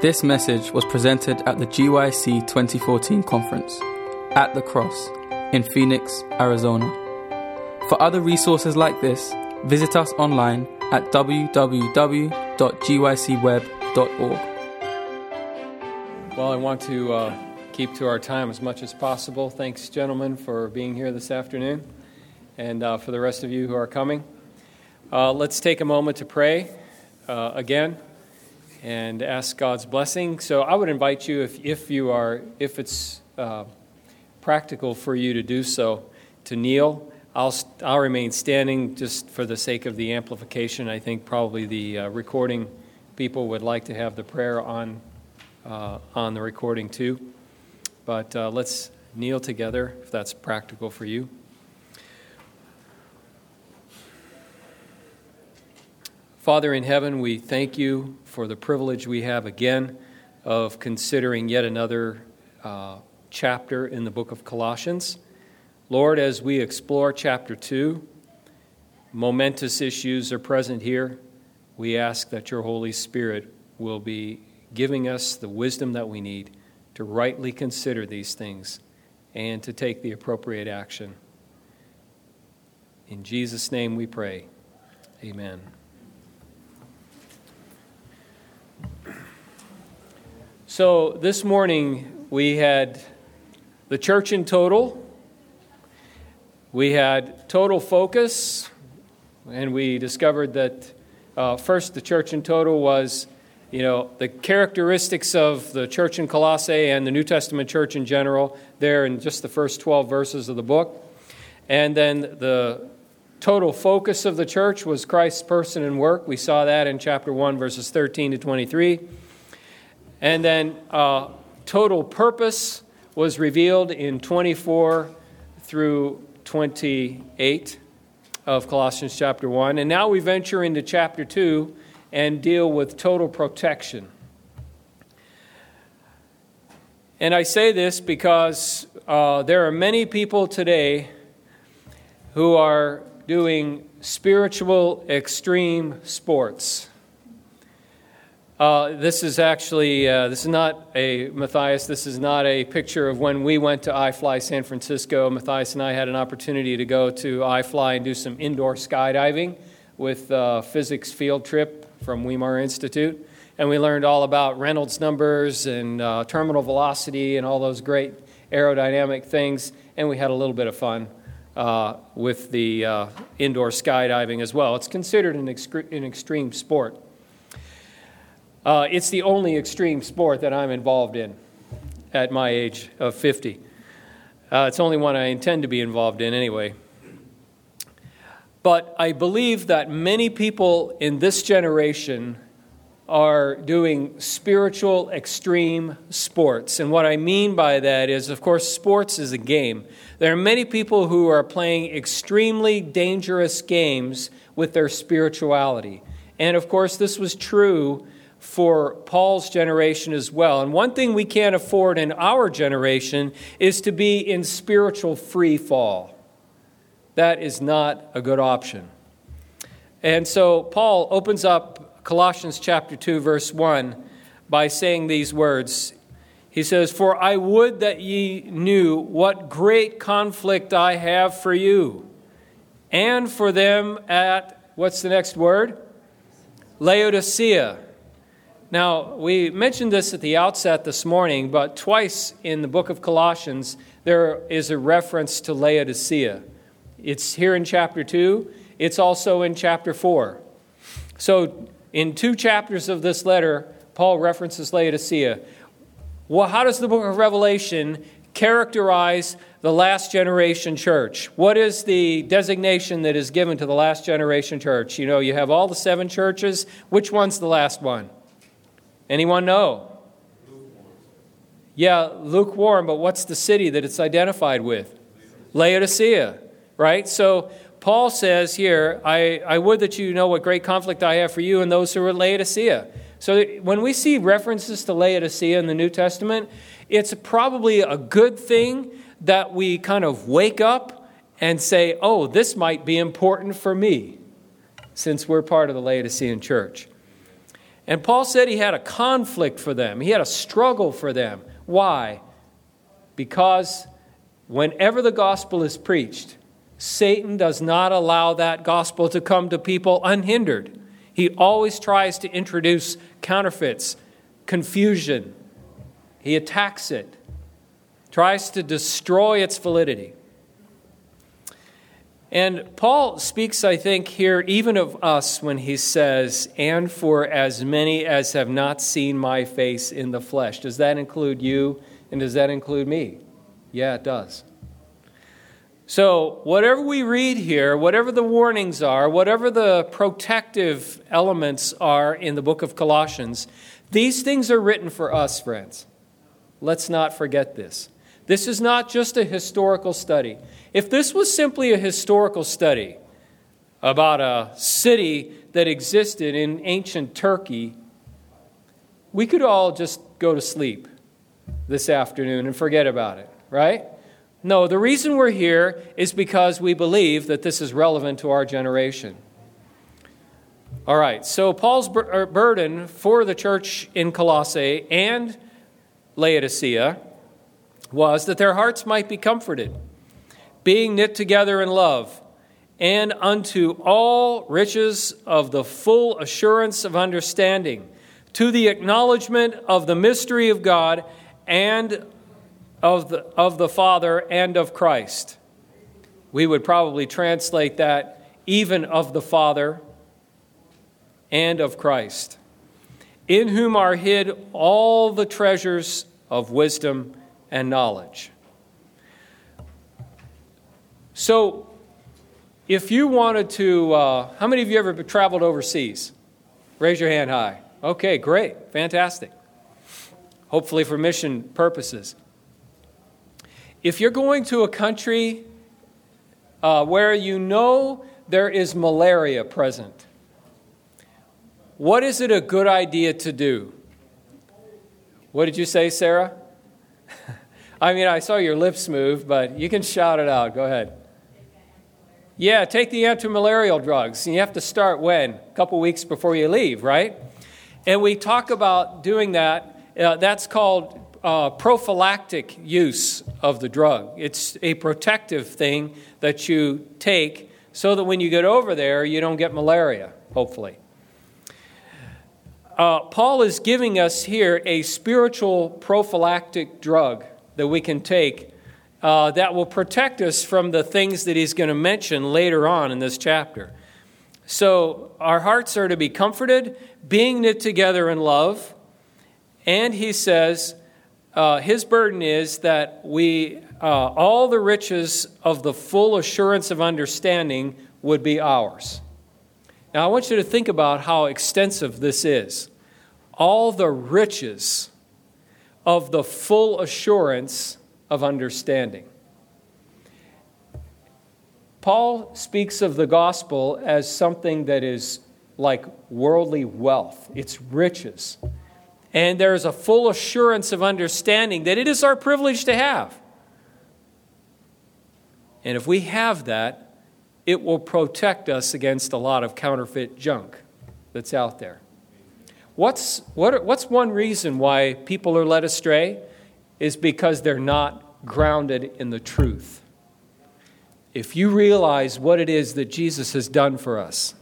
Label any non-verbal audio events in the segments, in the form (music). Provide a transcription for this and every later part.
This message was presented at the GYC 2014 conference at the Cross in Phoenix, Arizona. For other resources like this, visit us online at www.gycweb.org. Well, I want to uh, keep to our time as much as possible. Thanks, gentlemen, for being here this afternoon, and uh, for the rest of you who are coming. Uh, let's take a moment to pray uh, again and ask God's blessing. So I would invite you, if, if you are, if it's uh, practical for you to do so, to kneel. I'll, I'll remain standing just for the sake of the amplification. I think probably the uh, recording people would like to have the prayer on, uh, on the recording too. But uh, let's kneel together if that's practical for you. Father in heaven, we thank you for the privilege we have again of considering yet another uh, chapter in the book of Colossians. Lord, as we explore chapter 2, momentous issues are present here. We ask that your Holy Spirit will be giving us the wisdom that we need to rightly consider these things and to take the appropriate action. In Jesus' name we pray. Amen. So this morning we had the church in total, we had total focus, and we discovered that uh, first the church in total was, you know, the characteristics of the church in Colossae and the New Testament church in general, there in just the first 12 verses of the book. And then the total focus of the church was Christ's person and work. We saw that in chapter 1, verses 13 to 23. And then uh, total purpose was revealed in 24 through 28 of Colossians chapter 1. And now we venture into chapter 2 and deal with total protection. And I say this because uh, there are many people today who are doing spiritual extreme sports. Uh, this is actually uh, this is not a Matthias. This is not a picture of when we went to iFly San Francisco. Matthias and I had an opportunity to go to iFly and do some indoor skydiving with a physics field trip from Weimar Institute, and we learned all about Reynolds numbers and uh, terminal velocity and all those great aerodynamic things. And we had a little bit of fun uh, with the uh, indoor skydiving as well. It's considered an, extre- an extreme sport. Uh, it's the only extreme sport that I'm involved in at my age of 50. Uh, it's only one I intend to be involved in anyway. But I believe that many people in this generation are doing spiritual extreme sports. And what I mean by that is, of course, sports is a game. There are many people who are playing extremely dangerous games with their spirituality. And of course, this was true for Paul's generation as well. And one thing we can't afford in our generation is to be in spiritual free fall. That is not a good option. And so Paul opens up Colossians chapter 2 verse 1 by saying these words. He says, "For I would that ye knew what great conflict I have for you and for them at what's the next word? Laodicea." Now, we mentioned this at the outset this morning, but twice in the book of Colossians, there is a reference to Laodicea. It's here in chapter 2, it's also in chapter 4. So, in two chapters of this letter, Paul references Laodicea. Well, how does the book of Revelation characterize the last generation church? What is the designation that is given to the last generation church? You know, you have all the seven churches. Which one's the last one? Anyone know? Yeah, lukewarm, but what's the city that it's identified with? Laodicea, right? So Paul says here, I, I would that you know what great conflict I have for you and those who are at Laodicea. So when we see references to Laodicea in the New Testament, it's probably a good thing that we kind of wake up and say, oh, this might be important for me, since we're part of the Laodicean church. And Paul said he had a conflict for them, he had a struggle for them. Why? Because whenever the gospel is preached, Satan does not allow that gospel to come to people unhindered. He always tries to introduce counterfeits, confusion. He attacks it, tries to destroy its validity. And Paul speaks, I think, here even of us when he says, and for as many as have not seen my face in the flesh. Does that include you and does that include me? Yeah, it does. So, whatever we read here, whatever the warnings are, whatever the protective elements are in the book of Colossians, these things are written for us, friends. Let's not forget this. This is not just a historical study. If this was simply a historical study about a city that existed in ancient Turkey, we could all just go to sleep this afternoon and forget about it, right? No, the reason we're here is because we believe that this is relevant to our generation. All right, so Paul's er, burden for the church in Colossae and Laodicea was that their hearts might be comforted being knit together in love, and unto all riches of the full assurance of understanding, to the acknowledgement of the mystery of God and of the, of the Father and of Christ. We would probably translate that even of the Father and of Christ, in whom are hid all the treasures of wisdom and knowledge. So, if you wanted to, uh, how many of you ever traveled overseas? Raise your hand high. Okay, great, fantastic. Hopefully, for mission purposes. If you're going to a country uh, where you know there is malaria present, what is it a good idea to do? What did you say, Sarah? (laughs) I mean, I saw your lips move, but you can shout it out. Go ahead. Yeah, take the antimalarial drugs. And you have to start when? A couple weeks before you leave, right? And we talk about doing that. Uh, that's called uh, prophylactic use of the drug. It's a protective thing that you take so that when you get over there, you don't get malaria, hopefully. Uh, Paul is giving us here a spiritual prophylactic drug that we can take uh, that will protect us from the things that he's going to mention later on in this chapter. So, our hearts are to be comforted, being knit together in love. And he says, uh, his burden is that we, uh, all the riches of the full assurance of understanding would be ours. Now, I want you to think about how extensive this is. All the riches of the full assurance of understanding. Paul speaks of the gospel as something that is like worldly wealth, it's riches. And there is a full assurance of understanding that it is our privilege to have. And if we have that, it will protect us against a lot of counterfeit junk that's out there. What's, what, what's one reason why people are led astray? is because they're not grounded in the truth. If you realize what it is that Jesus has done for us,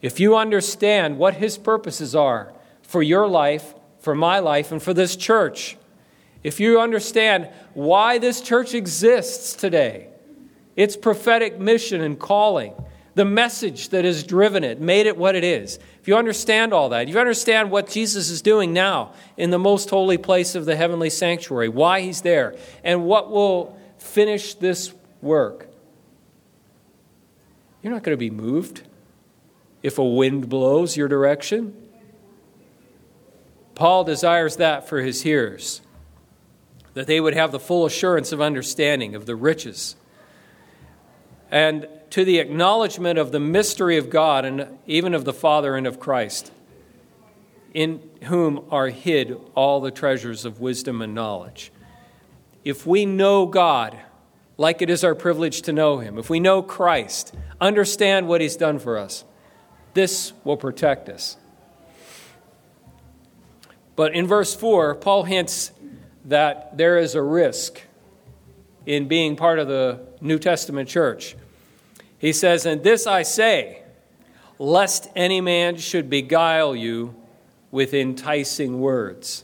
if you understand what his purposes are for your life, for my life, and for this church, if you understand why this church exists today, its prophetic mission and calling, the message that has driven it, made it what it is. If you understand all that, you understand what Jesus is doing now in the most holy place of the heavenly sanctuary, why he's there, and what will finish this work, you're not going to be moved if a wind blows your direction. Paul desires that for his hearers, that they would have the full assurance of understanding of the riches. And to the acknowledgement of the mystery of God and even of the Father and of Christ, in whom are hid all the treasures of wisdom and knowledge. If we know God, like it is our privilege to know Him, if we know Christ, understand what He's done for us, this will protect us. But in verse 4, Paul hints that there is a risk in being part of the New Testament church. He says, And this I say, lest any man should beguile you with enticing words.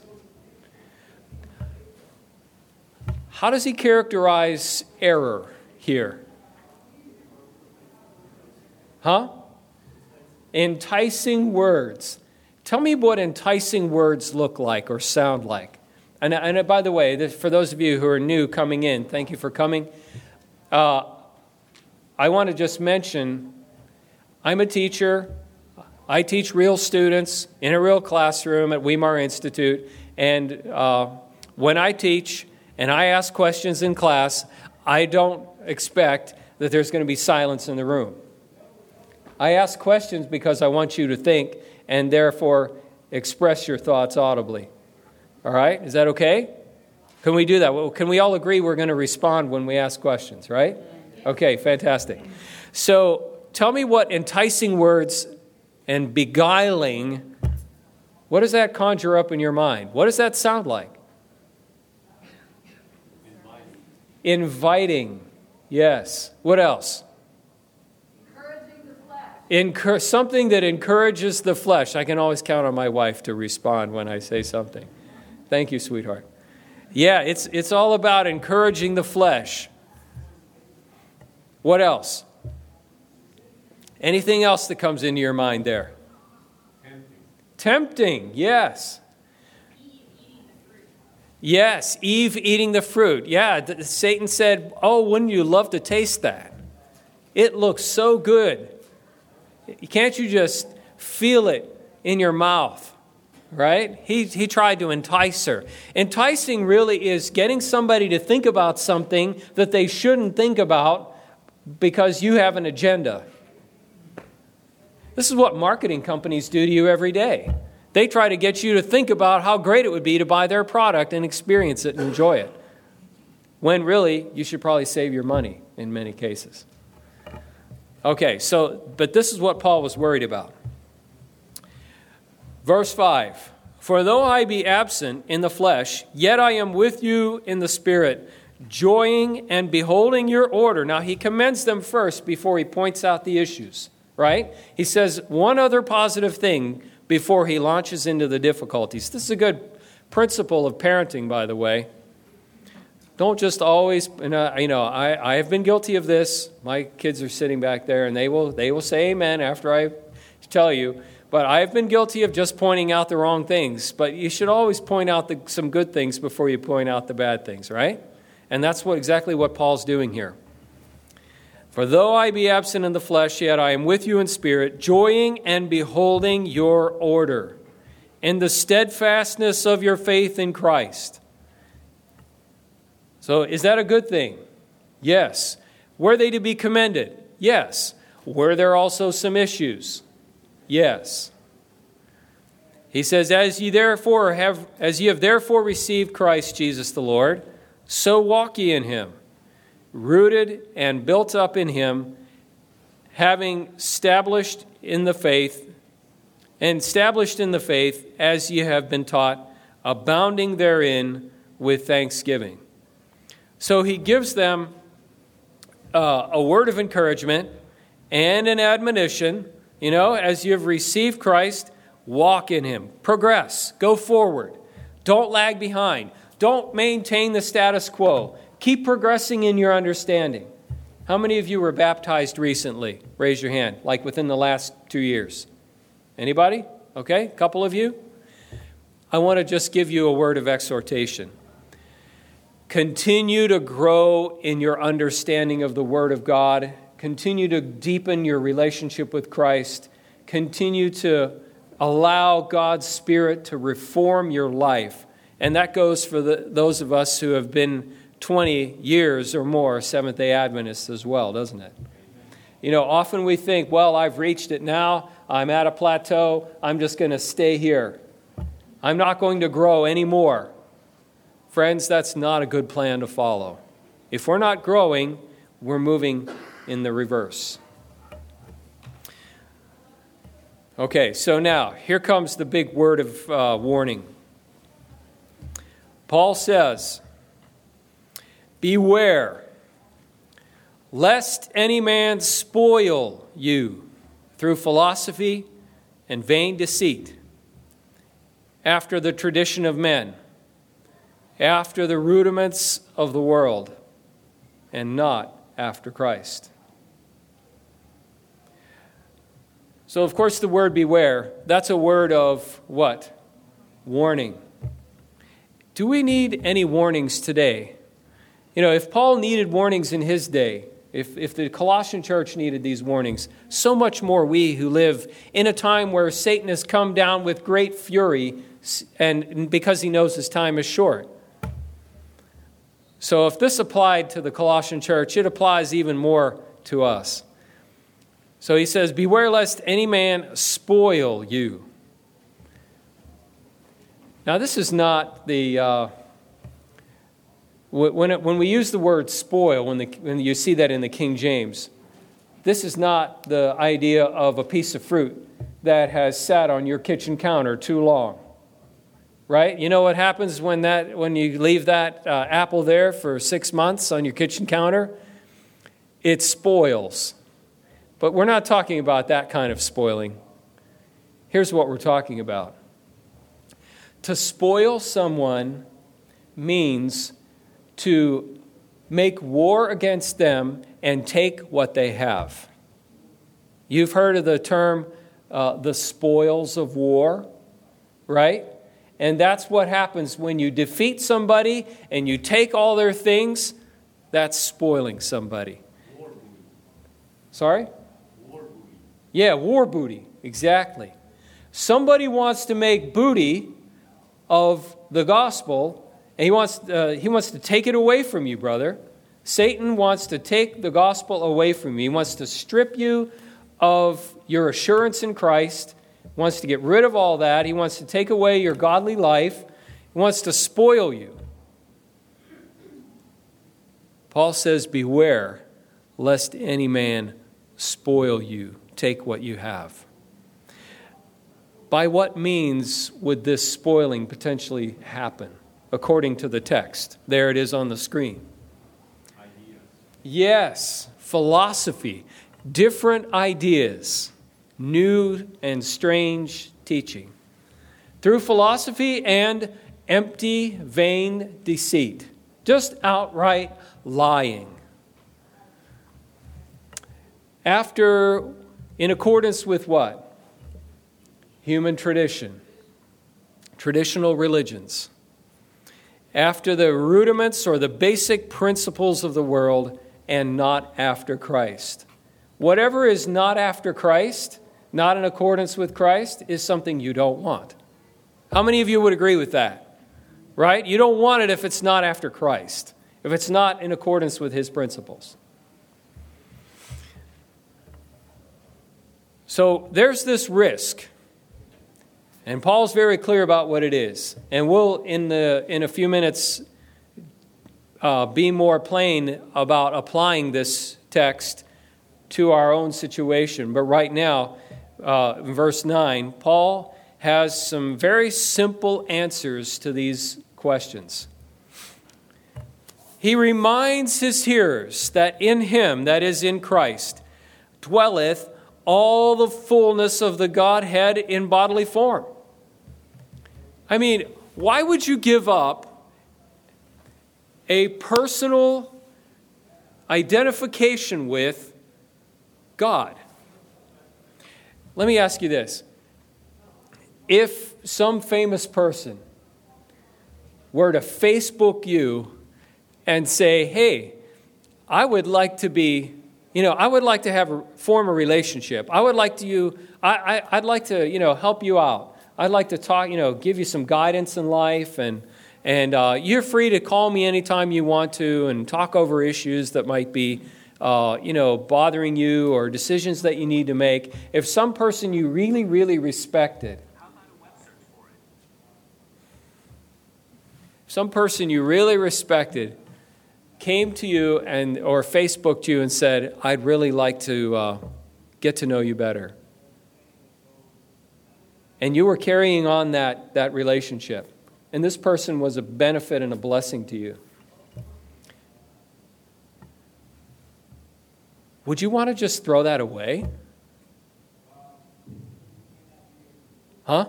How does he characterize error here? Huh? Enticing words. Tell me what enticing words look like or sound like. And, and by the way, this, for those of you who are new coming in, thank you for coming. Uh, I want to just mention I'm a teacher. I teach real students in a real classroom at Weimar Institute. And uh, when I teach and I ask questions in class, I don't expect that there's going to be silence in the room. I ask questions because I want you to think and therefore express your thoughts audibly. All right? Is that okay? Can we do that? Well, can we all agree we're going to respond when we ask questions, right? Okay, fantastic. So tell me what enticing words and beguiling, what does that conjure up in your mind? What does that sound like? Inviting. Inviting. Yes. What else? Encouraging the flesh. Encour- something that encourages the flesh. I can always count on my wife to respond when I say something. Thank you, sweetheart. Yeah, it's, it's all about encouraging the flesh. What else? Anything else that comes into your mind there? Tempting. Tempting, yes. Yes, Eve eating the fruit. Yeah, Satan said, Oh, wouldn't you love to taste that? It looks so good. Can't you just feel it in your mouth? Right? He, he tried to entice her. Enticing really is getting somebody to think about something that they shouldn't think about because you have an agenda. This is what marketing companies do to you every day. They try to get you to think about how great it would be to buy their product and experience it and enjoy it. When really, you should probably save your money in many cases. Okay, so, but this is what Paul was worried about. Verse 5 For though I be absent in the flesh, yet I am with you in the Spirit, joying and beholding your order. Now, he commends them first before he points out the issues, right? He says one other positive thing before he launches into the difficulties. This is a good principle of parenting, by the way. Don't just always, uh, you know, I, I have been guilty of this. My kids are sitting back there and they will, they will say amen after I tell you. But I have been guilty of just pointing out the wrong things. But you should always point out the, some good things before you point out the bad things, right? And that's what, exactly what Paul's doing here. For though I be absent in the flesh, yet I am with you in spirit, joying and beholding your order, in the steadfastness of your faith in Christ. So, is that a good thing? Yes. Were they to be commended? Yes. Were there also some issues? Yes. He says, As ye therefore have as ye have therefore received Christ Jesus the Lord, so walk ye in him, rooted and built up in him, having established in the faith, and established in the faith as ye have been taught, abounding therein with thanksgiving. So he gives them uh, a word of encouragement and an admonition. You know, as you have received Christ, walk in him, progress, go forward, don't lag behind, don't maintain the status quo, keep progressing in your understanding. How many of you were baptized recently? Raise your hand, like within the last two years. Anybody? Okay, a couple of you? I want to just give you a word of exhortation. Continue to grow in your understanding of the Word of God. Continue to deepen your relationship with Christ. Continue to allow God's Spirit to reform your life. And that goes for the, those of us who have been 20 years or more Seventh day Adventists as well, doesn't it? You know, often we think, well, I've reached it now. I'm at a plateau. I'm just going to stay here. I'm not going to grow anymore. Friends, that's not a good plan to follow. If we're not growing, we're moving in the reverse. Okay, so now here comes the big word of uh, warning. Paul says, Beware, lest any man spoil you through philosophy and vain deceit, after the tradition of men, after the rudiments of the world, and not after Christ. So, of course, the word beware, that's a word of what? Warning. Do we need any warnings today? You know, if Paul needed warnings in his day, if, if the Colossian church needed these warnings, so much more we who live in a time where Satan has come down with great fury and because he knows his time is short. So if this applied to the Colossian church, it applies even more to us. So he says, Beware lest any man spoil you. Now, this is not the. Uh, when, it, when we use the word spoil, when, the, when you see that in the King James, this is not the idea of a piece of fruit that has sat on your kitchen counter too long. Right? You know what happens when, that, when you leave that uh, apple there for six months on your kitchen counter? It spoils. But we're not talking about that kind of spoiling. Here's what we're talking about to spoil someone means to make war against them and take what they have. You've heard of the term uh, the spoils of war, right? And that's what happens when you defeat somebody and you take all their things, that's spoiling somebody. Sorry? War yeah, war booty, exactly. Somebody wants to make booty of the gospel, and he wants, uh, he wants to take it away from you, brother. Satan wants to take the gospel away from you. He wants to strip you of your assurance in Christ. He wants to get rid of all that. He wants to take away your godly life. He wants to spoil you. Paul says, Beware lest any man spoil you, take what you have. By what means would this spoiling potentially happen, according to the text? There it is on the screen. Ideas. Yes, philosophy, different ideas, new and strange teaching. Through philosophy and empty, vain deceit, just outright lying. After, in accordance with what? Human tradition, traditional religions, after the rudiments or the basic principles of the world, and not after Christ. Whatever is not after Christ, not in accordance with Christ, is something you don't want. How many of you would agree with that? Right? You don't want it if it's not after Christ, if it's not in accordance with his principles. So there's this risk and Paul's very clear about what it is. And we'll, in, the, in a few minutes, uh, be more plain about applying this text to our own situation. But right now, uh, in verse 9, Paul has some very simple answers to these questions. He reminds his hearers that in him, that is in Christ, dwelleth all the fullness of the Godhead in bodily form. I mean, why would you give up a personal identification with God? Let me ask you this. If some famous person were to Facebook you and say, hey, I would like to be, you know, I would like to have a, form a relationship. I would like to you, I, I, I'd like to, you know, help you out. I'd like to talk, you know, give you some guidance in life. And, and uh, you're free to call me anytime you want to and talk over issues that might be, uh, you know, bothering you or decisions that you need to make. If some person you really, really respected, some person you really respected came to you and or Facebooked you and said, "I'd really like to uh, get to know you better." And you were carrying on that, that relationship, and this person was a benefit and a blessing to you. Would you want to just throw that away? Huh?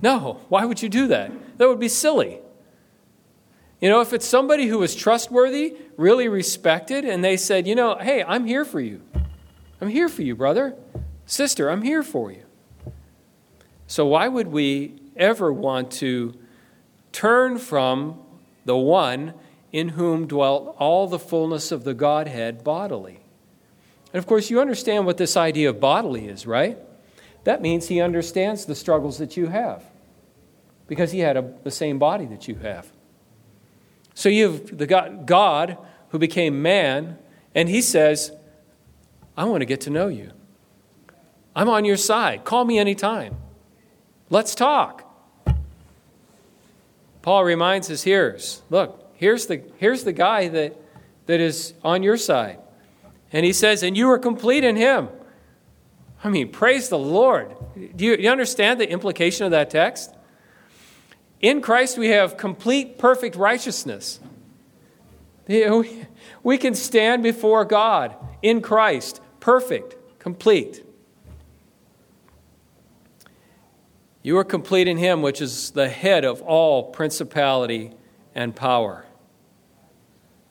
No. Why would you do that? That would be silly. You know, if it's somebody who is trustworthy, really respected, and they said, you know, hey, I'm here for you. I'm here for you, brother. Sister, I'm here for you. So, why would we ever want to turn from the one in whom dwelt all the fullness of the Godhead bodily? And of course, you understand what this idea of bodily is, right? That means he understands the struggles that you have because he had a, the same body that you have. So you have the God, God who became man, and he says, I want to get to know you. I'm on your side. Call me anytime. Let's talk. Paul reminds his hearers look, here's the, here's the guy that, that is on your side. And he says, and you are complete in him. I mean, praise the Lord. Do you, you understand the implication of that text? In Christ, we have complete, perfect righteousness. We can stand before God in Christ, perfect, complete. You are complete in Him, which is the head of all principality and power.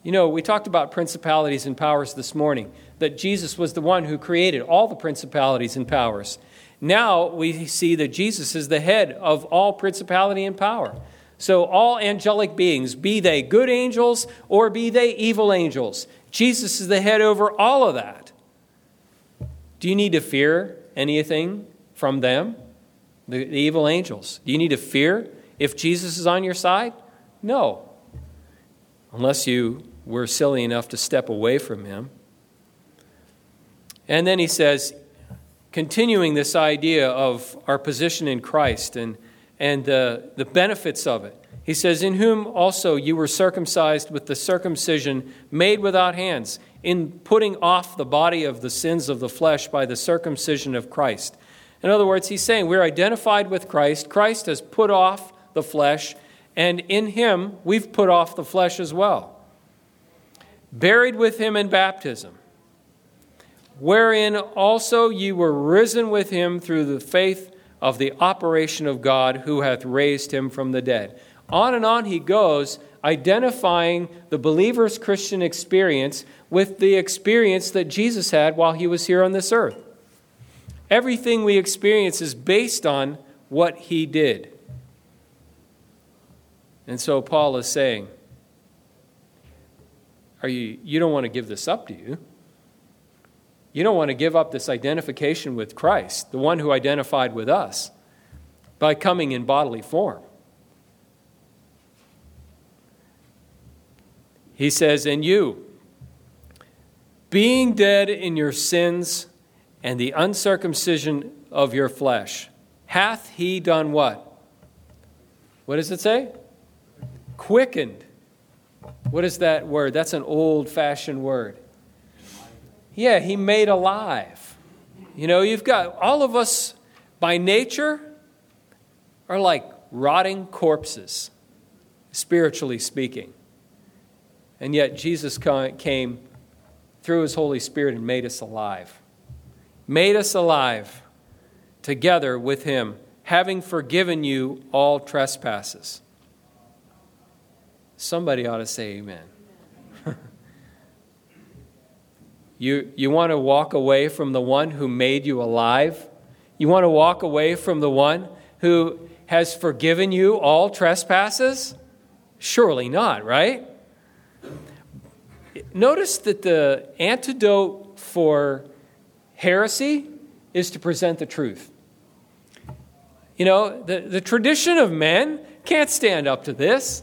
You know, we talked about principalities and powers this morning, that Jesus was the one who created all the principalities and powers. Now we see that Jesus is the head of all principality and power. So, all angelic beings, be they good angels or be they evil angels, Jesus is the head over all of that. Do you need to fear anything from them? The, the evil angels. Do you need to fear if Jesus is on your side? No. Unless you were silly enough to step away from him. And then he says, continuing this idea of our position in Christ and, and the, the benefits of it. He says, In whom also you were circumcised with the circumcision made without hands, in putting off the body of the sins of the flesh by the circumcision of Christ. In other words, he's saying we're identified with Christ. Christ has put off the flesh, and in him we've put off the flesh as well. Buried with him in baptism wherein also ye were risen with him through the faith of the operation of God who hath raised him from the dead. On and on he goes, identifying the believer's Christian experience with the experience that Jesus had while he was here on this earth. Everything we experience is based on what he did. And so Paul is saying, are you, you don't want to give this up, do you? You don't want to give up this identification with Christ, the one who identified with us, by coming in bodily form. He says, And you, being dead in your sins and the uncircumcision of your flesh, hath he done what? What does it say? Quickened. What is that word? That's an old fashioned word. Yeah, he made alive. You know, you've got all of us by nature are like rotting corpses, spiritually speaking. And yet Jesus came through his Holy Spirit and made us alive. Made us alive together with him, having forgiven you all trespasses. Somebody ought to say amen. (laughs) You, you want to walk away from the one who made you alive? You want to walk away from the one who has forgiven you all trespasses? Surely not, right? Notice that the antidote for heresy is to present the truth. You know, the, the tradition of men can't stand up to this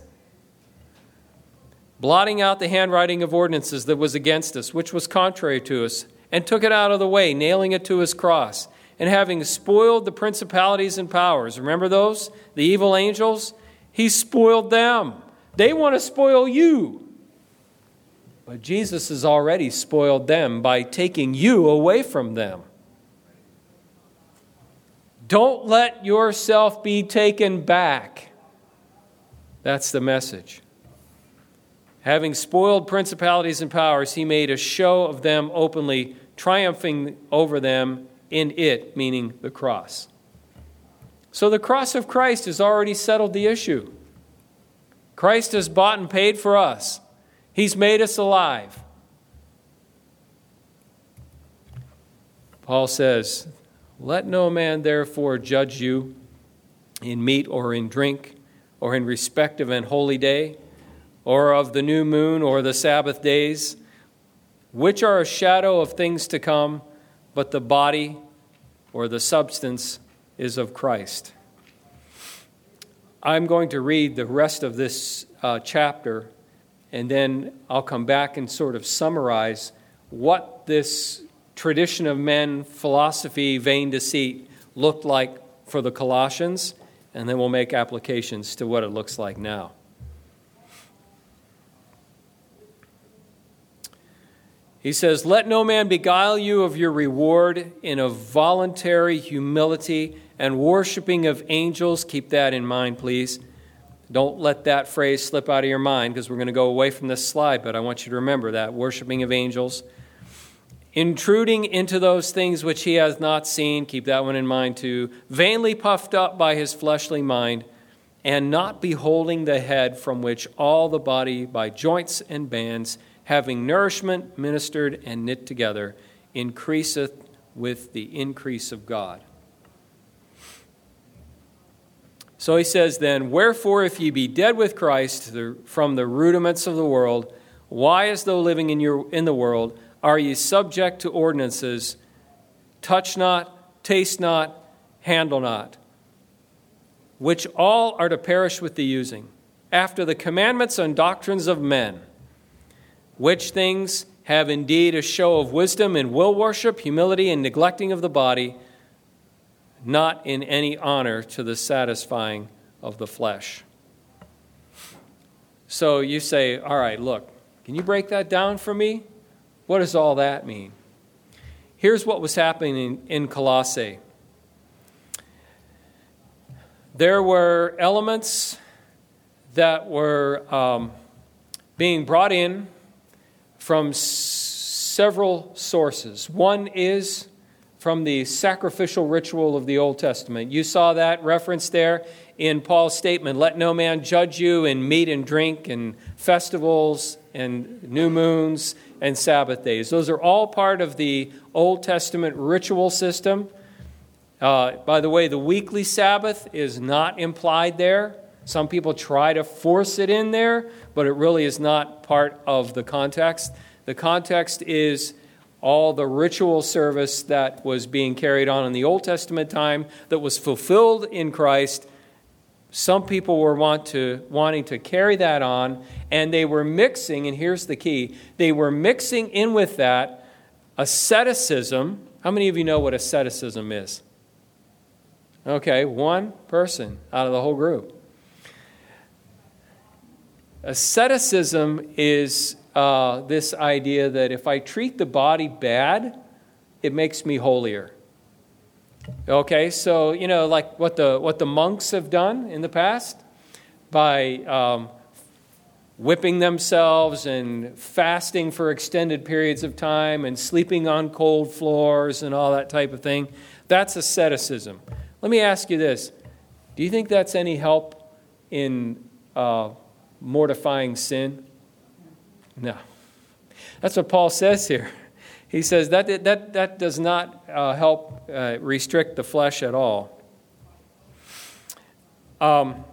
blotting out the handwriting of ordinances that was against us, which was contrary to us, and took it out of the way, nailing it to his cross. And having spoiled the principalities and powers, remember those? The evil angels? He spoiled them. They want to spoil you. But Jesus has already spoiled them by taking you away from them. Don't let yourself be taken back That's the message. Having spoiled principalities and powers, he made a show of them openly, triumphing over them in it, meaning the cross. So the cross of Christ has already settled the issue. Christ has bought and paid for us, He's made us alive. Paul says, Let no man therefore judge you in meat or in drink, or in respect of an holy day, or of the new moon, or the Sabbath days, which are a shadow of things to come, but the body or the substance is of Christ. I'm going to read the rest of this uh, chapter, and then I'll come back and sort of summarize what this tradition of men, philosophy, vain deceit looked like for the Colossians, and then we'll make applications to what it looks like now. He says, Let no man beguile you of your reward in a voluntary humility and worshiping of angels. Keep that in mind, please. Don't let that phrase slip out of your mind because we're going to go away from this slide, but I want you to remember that worshiping of angels. Intruding into those things which he has not seen, keep that one in mind too. Vainly puffed up by his fleshly mind, and not beholding the head from which all the body by joints and bands having nourishment ministered and knit together, increaseth with the increase of God. So he says then, Wherefore, if ye be dead with Christ from the rudiments of the world, why, as though living in, your, in the world, are ye subject to ordinances? Touch not, taste not, handle not, which all are to perish with the using, after the commandments and doctrines of men which things have indeed a show of wisdom in will worship, humility, and neglecting of the body, not in any honor to the satisfying of the flesh. So you say, All right, look, can you break that down for me? What does all that mean? Here's what was happening in, Colossae there were elements that were um, being brought in from several sources. One is from the sacrificial ritual of the Old Testament. You saw that reference there in Paul's statement let no man judge you in meat and drink and festivals and new moons and Sabbath days. Those are all part of the Old Testament ritual system. Uh, by the way, the weekly Sabbath is not implied there. Some people try to force it in there, but it really is not part of the context. The context is all the ritual service that was being carried on in the Old Testament time that was fulfilled in Christ. Some people were want to, wanting to carry that on, and they were mixing, and here's the key they were mixing in with that asceticism. How many of you know what asceticism is? Okay, one person out of the whole group. Asceticism is uh, this idea that if I treat the body bad, it makes me holier. Okay, so you know, like what the what the monks have done in the past by um, whipping themselves and fasting for extended periods of time and sleeping on cold floors and all that type of thing. That's asceticism. Let me ask you this: Do you think that's any help in uh, mortifying sin? No. That's what Paul says here. He says that, that, that does not uh, help uh, restrict the flesh at all. Um,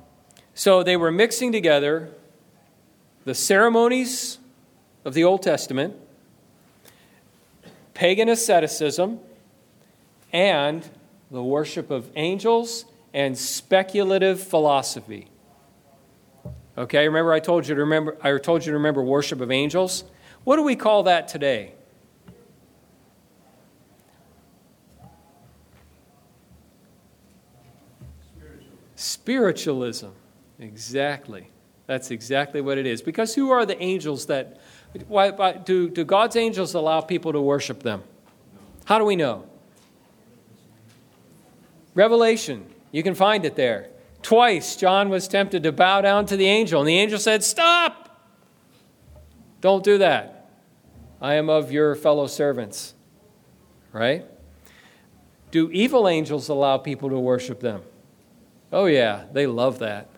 so they were mixing together the ceremonies of the Old Testament, pagan asceticism, and the worship of angels and speculative philosophy. Okay, remember I told you to remember I told you to remember worship of angels? What do we call that today? Spiritualism. Exactly. That's exactly what it is. Because who are the angels that why, why, do, do God's angels allow people to worship them? How do we know? Revelation. You can find it there. Twice, John was tempted to bow down to the angel, and the angel said, Stop! Don't do that. I am of your fellow servants. Right? Do evil angels allow people to worship them? Oh, yeah, they love that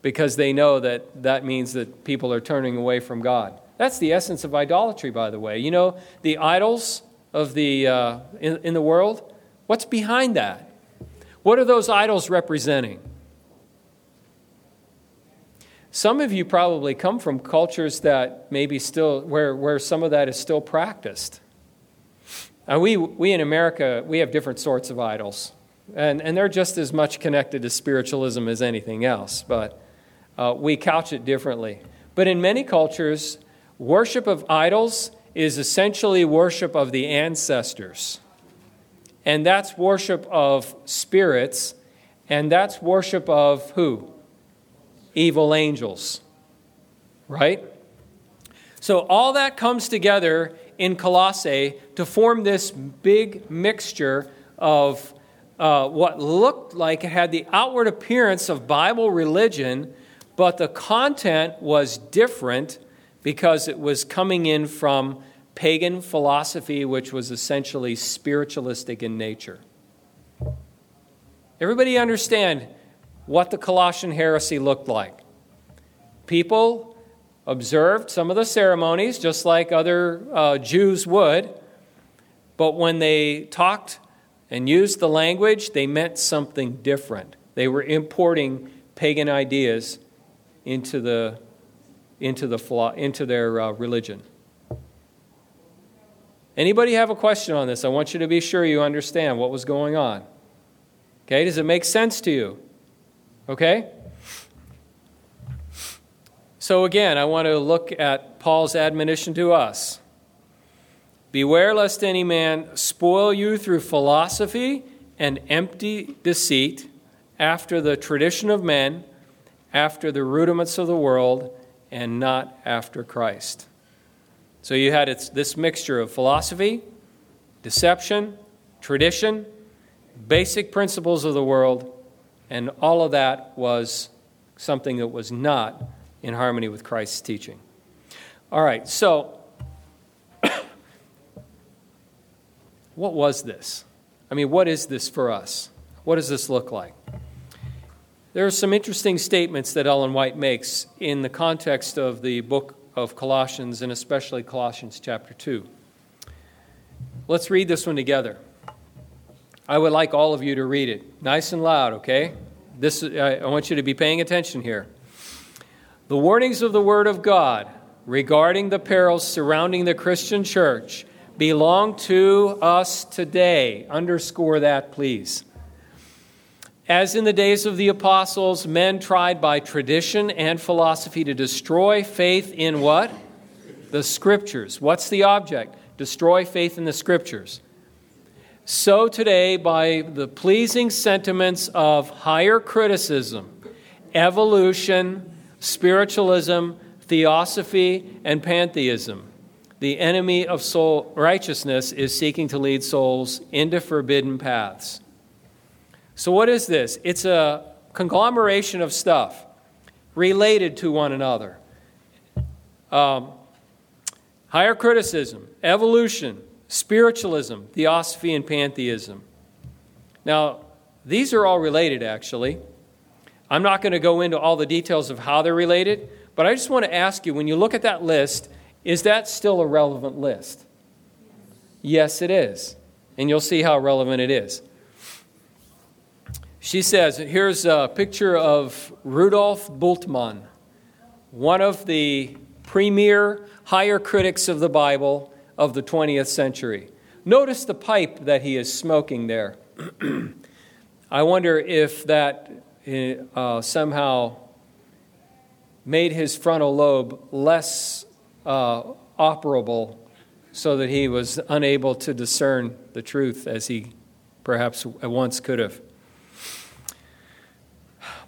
because they know that that means that people are turning away from God. That's the essence of idolatry, by the way. You know, the idols of the, uh, in, in the world, what's behind that? What are those idols representing? Some of you probably come from cultures that maybe still, where, where some of that is still practiced. Uh, we, we in America, we have different sorts of idols, and, and they're just as much connected to spiritualism as anything else, but uh, we couch it differently. But in many cultures, worship of idols is essentially worship of the ancestors. And that's worship of spirits, and that's worship of who? Evil angels. Right? So all that comes together in Colossae to form this big mixture of uh, what looked like it had the outward appearance of Bible religion, but the content was different because it was coming in from pagan philosophy, which was essentially spiritualistic in nature. Everybody understand what the Colossian heresy looked like? People observed some of the ceremonies just like other uh, Jews would, but when they talked and used the language, they meant something different. They were importing pagan ideas into, the, into, the, into their uh, religion. Anybody have a question on this? I want you to be sure you understand what was going on. Okay, does it make sense to you? Okay? So, again, I want to look at Paul's admonition to us Beware lest any man spoil you through philosophy and empty deceit, after the tradition of men, after the rudiments of the world, and not after Christ. So you had this mixture of philosophy, deception, tradition, basic principles of the world, and all of that was something that was not in harmony with Christ's teaching. All right, so (coughs) what was this? I mean, what is this for us? What does this look like? There are some interesting statements that Ellen White makes in the context of the book of Colossians, and especially Colossians chapter 2. Let's read this one together. I would like all of you to read it nice and loud, okay? This, uh, I want you to be paying attention here. The warnings of the Word of God regarding the perils surrounding the Christian church belong to us today. Underscore that, please. As in the days of the apostles, men tried by tradition and philosophy to destroy faith in what? The scriptures. What's the object? Destroy faith in the scriptures. So today, by the pleasing sentiments of higher criticism, evolution, spiritualism, theosophy, and pantheism, the enemy of soul righteousness is seeking to lead souls into forbidden paths. So, what is this? It's a conglomeration of stuff related to one another. Um, higher criticism, evolution, spiritualism, theosophy, and pantheism. Now, these are all related, actually. I'm not going to go into all the details of how they're related, but I just want to ask you when you look at that list, is that still a relevant list? Yes, it is. And you'll see how relevant it is. She says, here's a picture of Rudolf Bultmann, one of the premier higher critics of the Bible of the 20th century. Notice the pipe that he is smoking there. (clears throat) I wonder if that uh, somehow made his frontal lobe less uh, operable so that he was unable to discern the truth as he perhaps at once could have.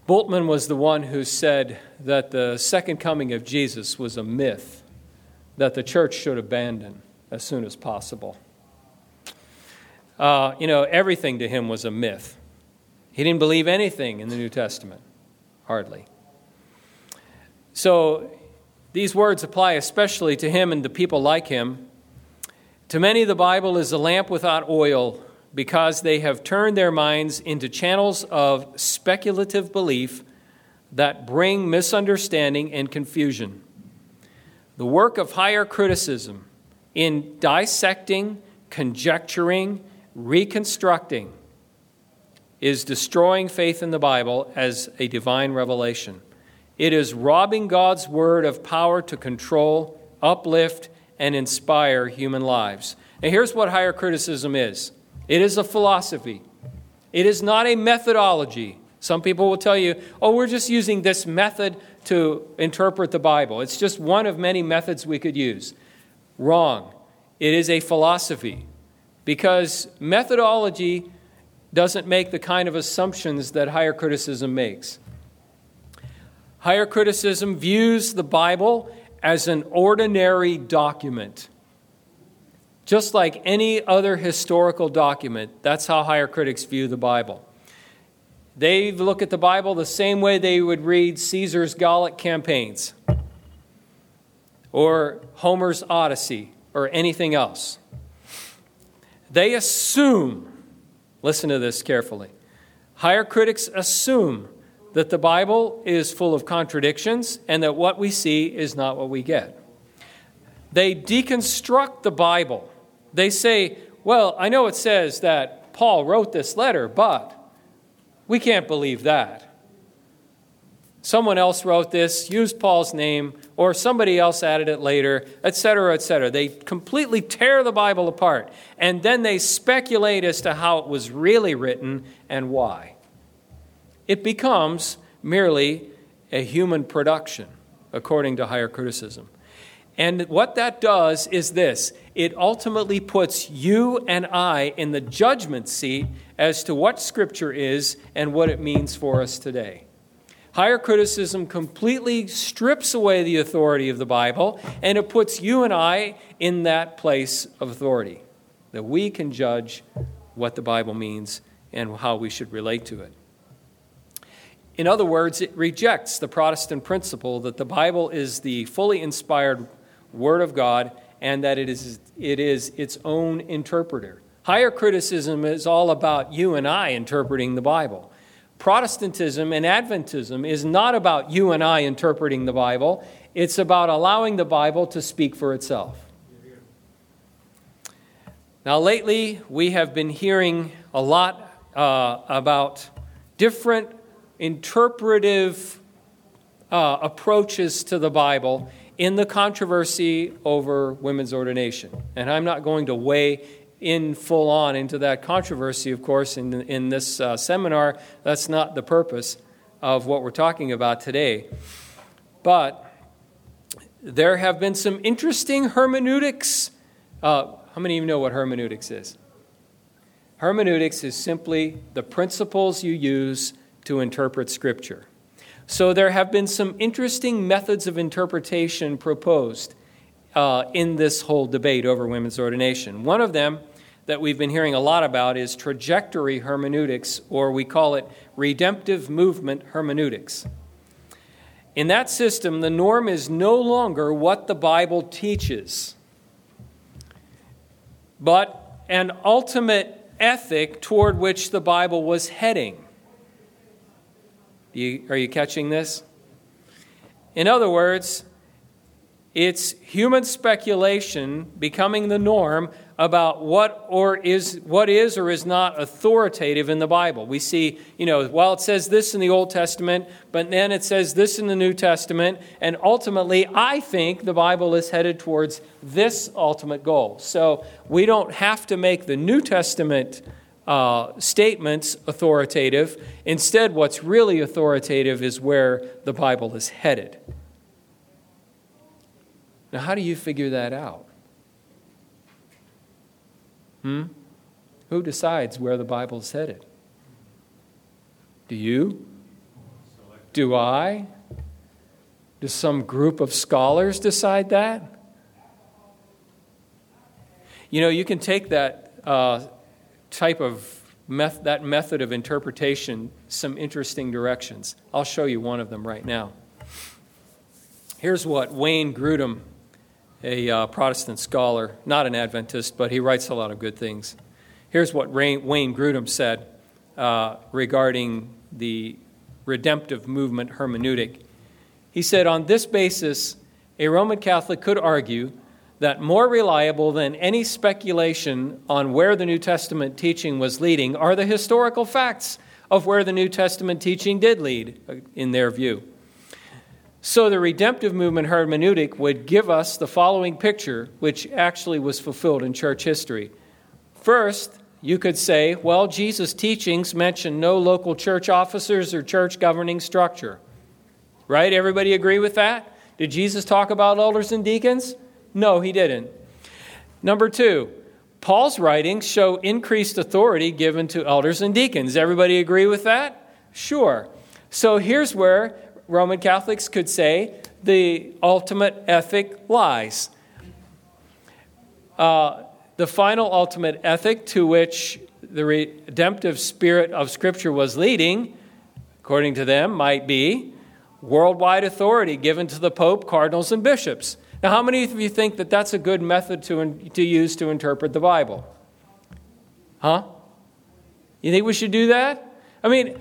Bultmann was the one who said that the second coming of Jesus was a myth that the church should abandon as soon as possible. Uh, you know, everything to him was a myth. He didn't believe anything in the New Testament, hardly. So these words apply especially to him and the people like him. To many, the Bible is a lamp without oil because they have turned their minds into channels of speculative belief that bring misunderstanding and confusion. The work of higher criticism in dissecting, conjecturing, reconstructing is destroying faith in the Bible as a divine revelation. It is robbing God's word of power to control, uplift, and inspire human lives. And here's what higher criticism is it is a philosophy, it is not a methodology. Some people will tell you, oh, we're just using this method to interpret the Bible. It's just one of many methods we could use. Wrong. It is a philosophy because methodology doesn't make the kind of assumptions that higher criticism makes. Higher criticism views the Bible as an ordinary document. Just like any other historical document, that's how higher critics view the Bible. They look at the Bible the same way they would read Caesar's Gallic campaigns or Homer's Odyssey or anything else. They assume, listen to this carefully, higher critics assume that the Bible is full of contradictions and that what we see is not what we get. They deconstruct the Bible. They say, well, I know it says that Paul wrote this letter, but we can't believe that. Someone else wrote this, used Paul's name, or somebody else added it later, etc., etc. They completely tear the Bible apart, and then they speculate as to how it was really written and why it becomes merely a human production, according to higher criticism. And what that does is this it ultimately puts you and I in the judgment seat as to what Scripture is and what it means for us today. Higher criticism completely strips away the authority of the Bible and it puts you and I in that place of authority, that we can judge what the Bible means and how we should relate to it. In other words, it rejects the Protestant principle that the Bible is the fully inspired Word of God and that it is, it is its own interpreter. Higher criticism is all about you and I interpreting the Bible. Protestantism and Adventism is not about you and I interpreting the Bible, it's about allowing the Bible to speak for itself. Now, lately, we have been hearing a lot uh, about different interpretive uh, approaches to the Bible in the controversy over women's ordination. And I'm not going to weigh in full on into that controversy, of course, in, in this uh, seminar. That's not the purpose of what we're talking about today. But there have been some interesting hermeneutics. Uh, how many of you know what hermeneutics is? Hermeneutics is simply the principles you use to interpret Scripture. So there have been some interesting methods of interpretation proposed uh, in this whole debate over women's ordination. One of them that we've been hearing a lot about is trajectory hermeneutics, or we call it redemptive movement hermeneutics. In that system, the norm is no longer what the Bible teaches, but an ultimate ethic toward which the Bible was heading. You, are you catching this? In other words, it's human speculation becoming the norm about what or is what is or is not authoritative in the Bible. We see, you know, while it says this in the Old Testament, but then it says this in the New Testament, and ultimately I think the Bible is headed towards this ultimate goal. So we don't have to make the New Testament uh, statements authoritative. Instead, what's really authoritative is where the Bible is headed. Now, how do you figure that out? Hmm? Who decides where the Bible is headed? Do you? Do I? Does some group of scholars decide that? You know, you can take that uh, type of meth- that method of interpretation some interesting directions. I'll show you one of them right now. Here's what Wayne Grudem, a uh, Protestant scholar, not an Adventist, but he writes a lot of good things. Here's what Wayne Grudem said uh, regarding the redemptive movement hermeneutic. He said, On this basis, a Roman Catholic could argue that more reliable than any speculation on where the New Testament teaching was leading are the historical facts of where the New Testament teaching did lead, uh, in their view. So the redemptive movement hermeneutic would give us the following picture, which actually was fulfilled in church history. First, you could say, well, Jesus' teachings mention no local church officers or church governing structure. Right? Everybody agree with that? Did Jesus talk about elders and deacons? No, he didn't. Number two, Paul's writings show increased authority given to elders and deacons. Everybody agree with that? Sure. So here's where Roman Catholics could say the ultimate ethic lies. Uh, the final ultimate ethic to which the redemptive spirit of Scripture was leading, according to them, might be worldwide authority given to the Pope, cardinals, and bishops. Now, how many of you think that that's a good method to, to use to interpret the Bible? Huh? You think we should do that? I mean,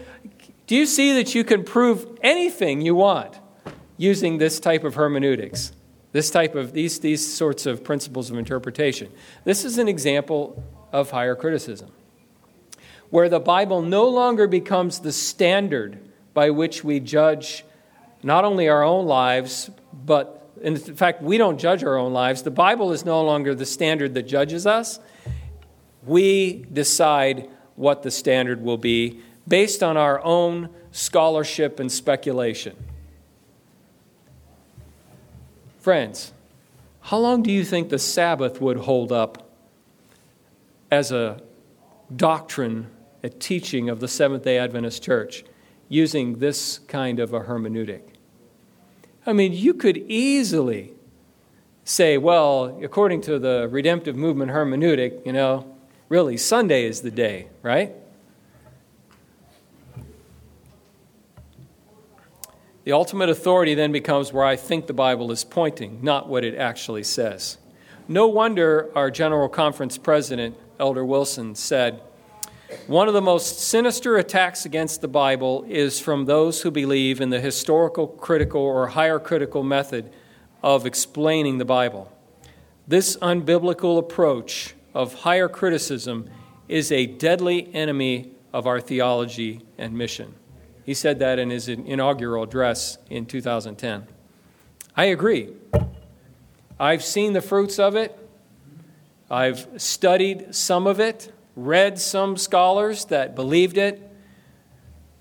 do you see that you can prove anything you want using this type of hermeneutics? This type of these, these sorts of principles of interpretation. This is an example of higher criticism, where the Bible no longer becomes the standard by which we judge not only our own lives, but in fact, we don't judge our own lives. The Bible is no longer the standard that judges us. We decide what the standard will be based on our own scholarship and speculation. Friends, how long do you think the Sabbath would hold up as a doctrine, a teaching of the Seventh day Adventist Church using this kind of a hermeneutic? I mean, you could easily say, well, according to the redemptive movement hermeneutic, you know, really Sunday is the day, right? The ultimate authority then becomes where I think the Bible is pointing, not what it actually says. No wonder our General Conference president, Elder Wilson, said, One of the most sinister attacks against the Bible is from those who believe in the historical, critical, or higher critical method of explaining the Bible. This unbiblical approach of higher criticism is a deadly enemy of our theology and mission. He said that in his inaugural address in 2010. I agree. I've seen the fruits of it. I've studied some of it, read some scholars that believed it.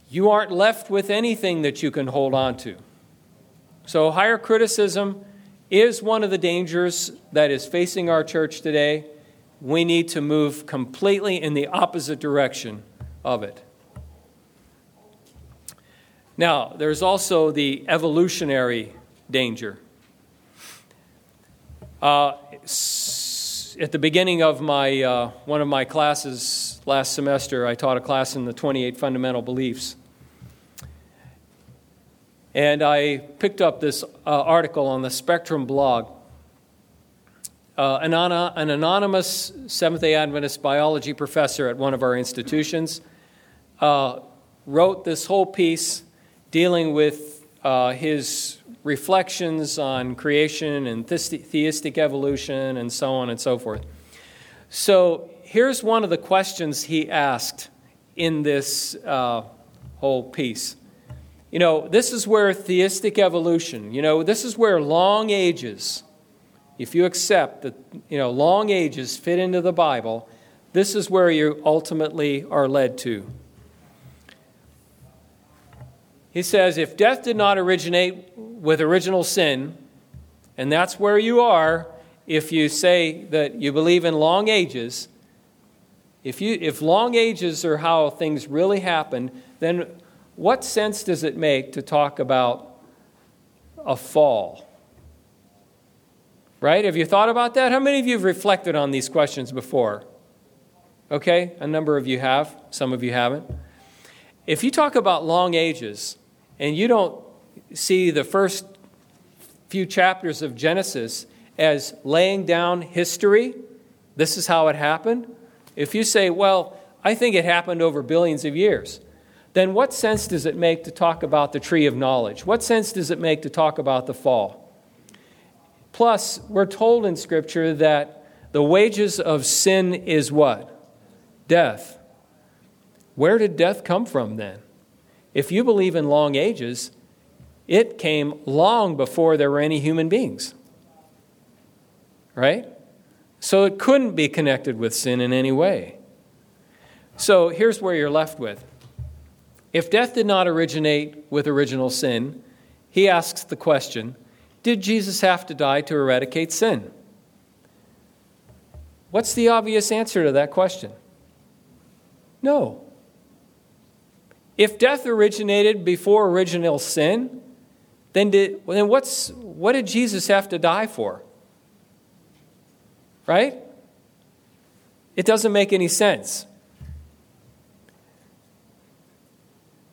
You aren't left with anything that you can hold on to. So, higher criticism is one of the dangers that is facing our church today. We need to move completely in the opposite direction of it. Now, there's also the evolutionary danger. Uh, at the beginning of my, uh, one of my classes last semester, I taught a class in the 28 fundamental beliefs. And I picked up this uh, article on the Spectrum blog. Uh, an, an, anonymous Seventh day Adventist biology professor at one of our institutions uh, wrote this whole piece dealing with uh, his reflections on creation and theistic evolution and so on and so forth. So here's one of the questions he asked in this uh, whole piece. You know, this is where theistic evolution, you know, this is where long ages, if you accept that, you know, long ages fit into the Bible, this is where you ultimately are led to. He says, if death did not originate with original sin, and that's where you are if you say that you believe in long ages, if, you, if long ages are how things really happen, then what sense does it make to talk about a fall? Right? Have you thought about that? How many of you have reflected on these questions before? Okay? A number of you have, some of you haven't. If you talk about long ages and you don't see the first few chapters of Genesis as laying down history, this is how it happened. If you say, well, I think it happened over billions of years, then what sense does it make to talk about the tree of knowledge? What sense does it make to talk about the fall? Plus, we're told in Scripture that the wages of sin is what? Death. Where did death come from then? If you believe in long ages, it came long before there were any human beings. Right? So it couldn't be connected with sin in any way. So here's where you're left with. If death did not originate with original sin, he asks the question Did Jesus have to die to eradicate sin? What's the obvious answer to that question? No. If death originated before original sin, then, did, then what's, what did Jesus have to die for? Right? It doesn't make any sense.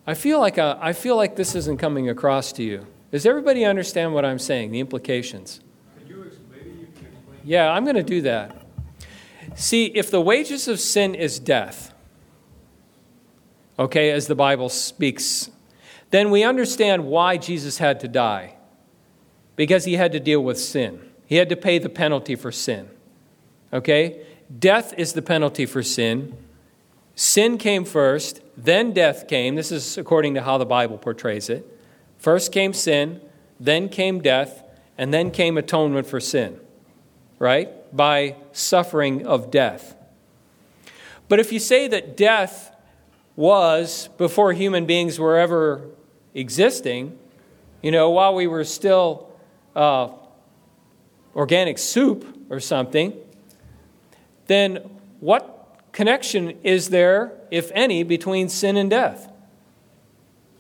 I feel like, a, uh, I feel like this isn't coming across to you. Does everybody understand what I'm saying, the implications? You, Yeah, I'm going to do that. See, if the wages of sin is death, okay, as the Bible speaks, then we understand why Jesus had to die. Because he had to deal with sin, he had to pay the penalty for sin. Okay? Death is the penalty for sin. Sin came first, then death came. This is according to how the Bible portrays it. First came sin, then came death, and then came atonement for sin, right? By suffering of death. But if you say that death was before human beings were ever existing, you know, while we were still uh, organic soup or something, then what connection is there, if any, between sin and death?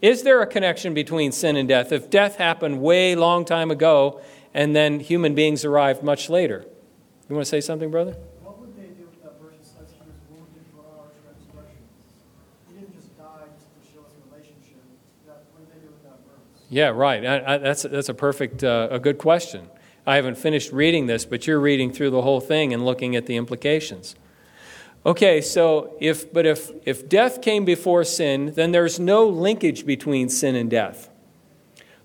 Is there a connection between sin and death? If death happened way long time ago and then human beings arrived much later. You want to say something, brother? What would they do with that verse that says he was wounded for our transgressions? He didn't just die just to show us a relationship. That, what did they do with that verse? Yeah, right. I, I, that's, that's a perfect, uh, a good question. I haven't finished reading this, but you're reading through the whole thing and looking at the implications. Okay, so if but if if death came before sin, then there's no linkage between sin and death.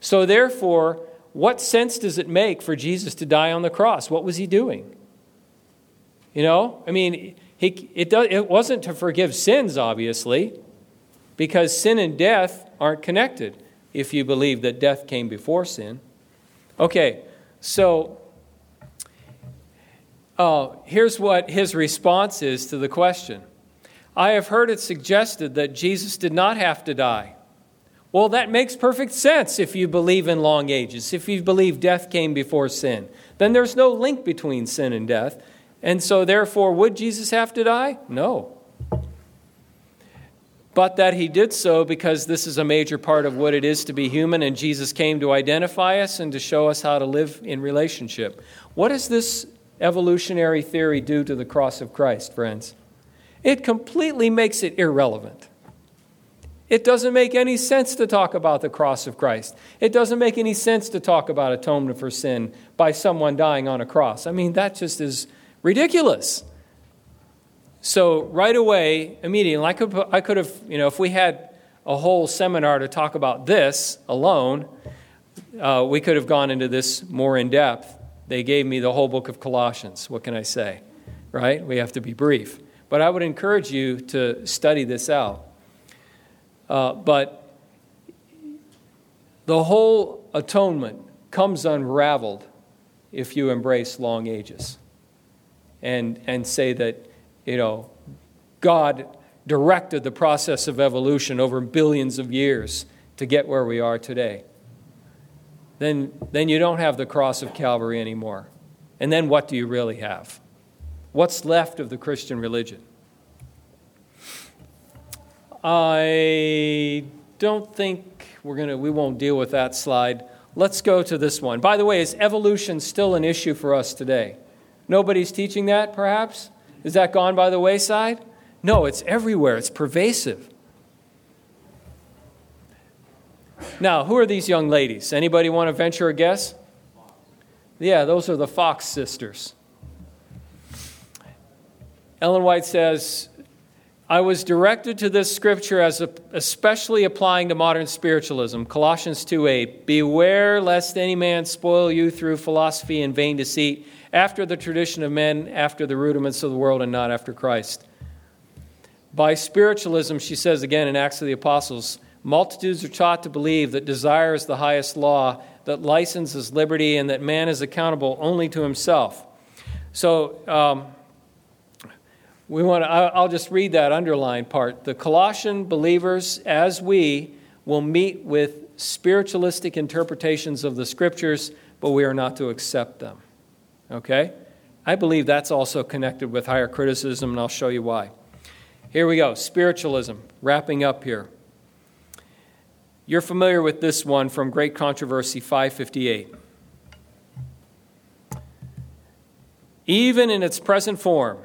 So therefore, what sense does it make for Jesus to die on the cross? What was he doing? You know, I mean, he, it, does, it wasn't to forgive sins, obviously, because sin and death aren't connected if you believe that death came before sin. Okay, so uh, here's what his response is to the question I have heard it suggested that Jesus did not have to die. Well, that makes perfect sense if you believe in long ages, if you believe death came before sin. Then there's no link between sin and death. And so, therefore, would Jesus have to die? No. But that he did so because this is a major part of what it is to be human, and Jesus came to identify us and to show us how to live in relationship. What does this evolutionary theory do to the cross of Christ, friends? It completely makes it irrelevant. It doesn't make any sense to talk about the cross of Christ. It doesn't make any sense to talk about atonement for sin by someone dying on a cross. I mean, that just is ridiculous. So, right away, immediately, I could, I could have, you know, if we had a whole seminar to talk about this alone, uh, we could have gone into this more in depth. They gave me the whole book of Colossians. What can I say? Right? We have to be brief. But I would encourage you to study this out. Uh, but the whole atonement comes unraveled if you embrace long ages and, and say that, you know, God directed the process of evolution over billions of years to get where we are today then, then you don't have the cross of Calvary anymore. And then what do you really have? What's left of the Christian religion? I don't think we're going to, we won't deal with that slide. Let's go to this one. By the way, is evolution still an issue for us today? Nobody's teaching that, perhaps? Is that gone by the wayside? No, it's everywhere, it's pervasive. Now, who are these young ladies? Anybody want to venture a guess? Yeah, those are the Fox sisters. Ellen White says, I was directed to this scripture as especially applying to modern spiritualism. Colossians 2 8. Beware lest any man spoil you through philosophy and vain deceit, after the tradition of men, after the rudiments of the world, and not after Christ. By spiritualism, she says again in Acts of the Apostles, multitudes are taught to believe that desire is the highest law, that license is liberty, and that man is accountable only to himself. So, um, we want to, I'll just read that underlined part. The Colossian believers, as we, will meet with spiritualistic interpretations of the scriptures, but we are not to accept them. Okay? I believe that's also connected with higher criticism, and I'll show you why. Here we go spiritualism, wrapping up here. You're familiar with this one from Great Controversy 558. Even in its present form,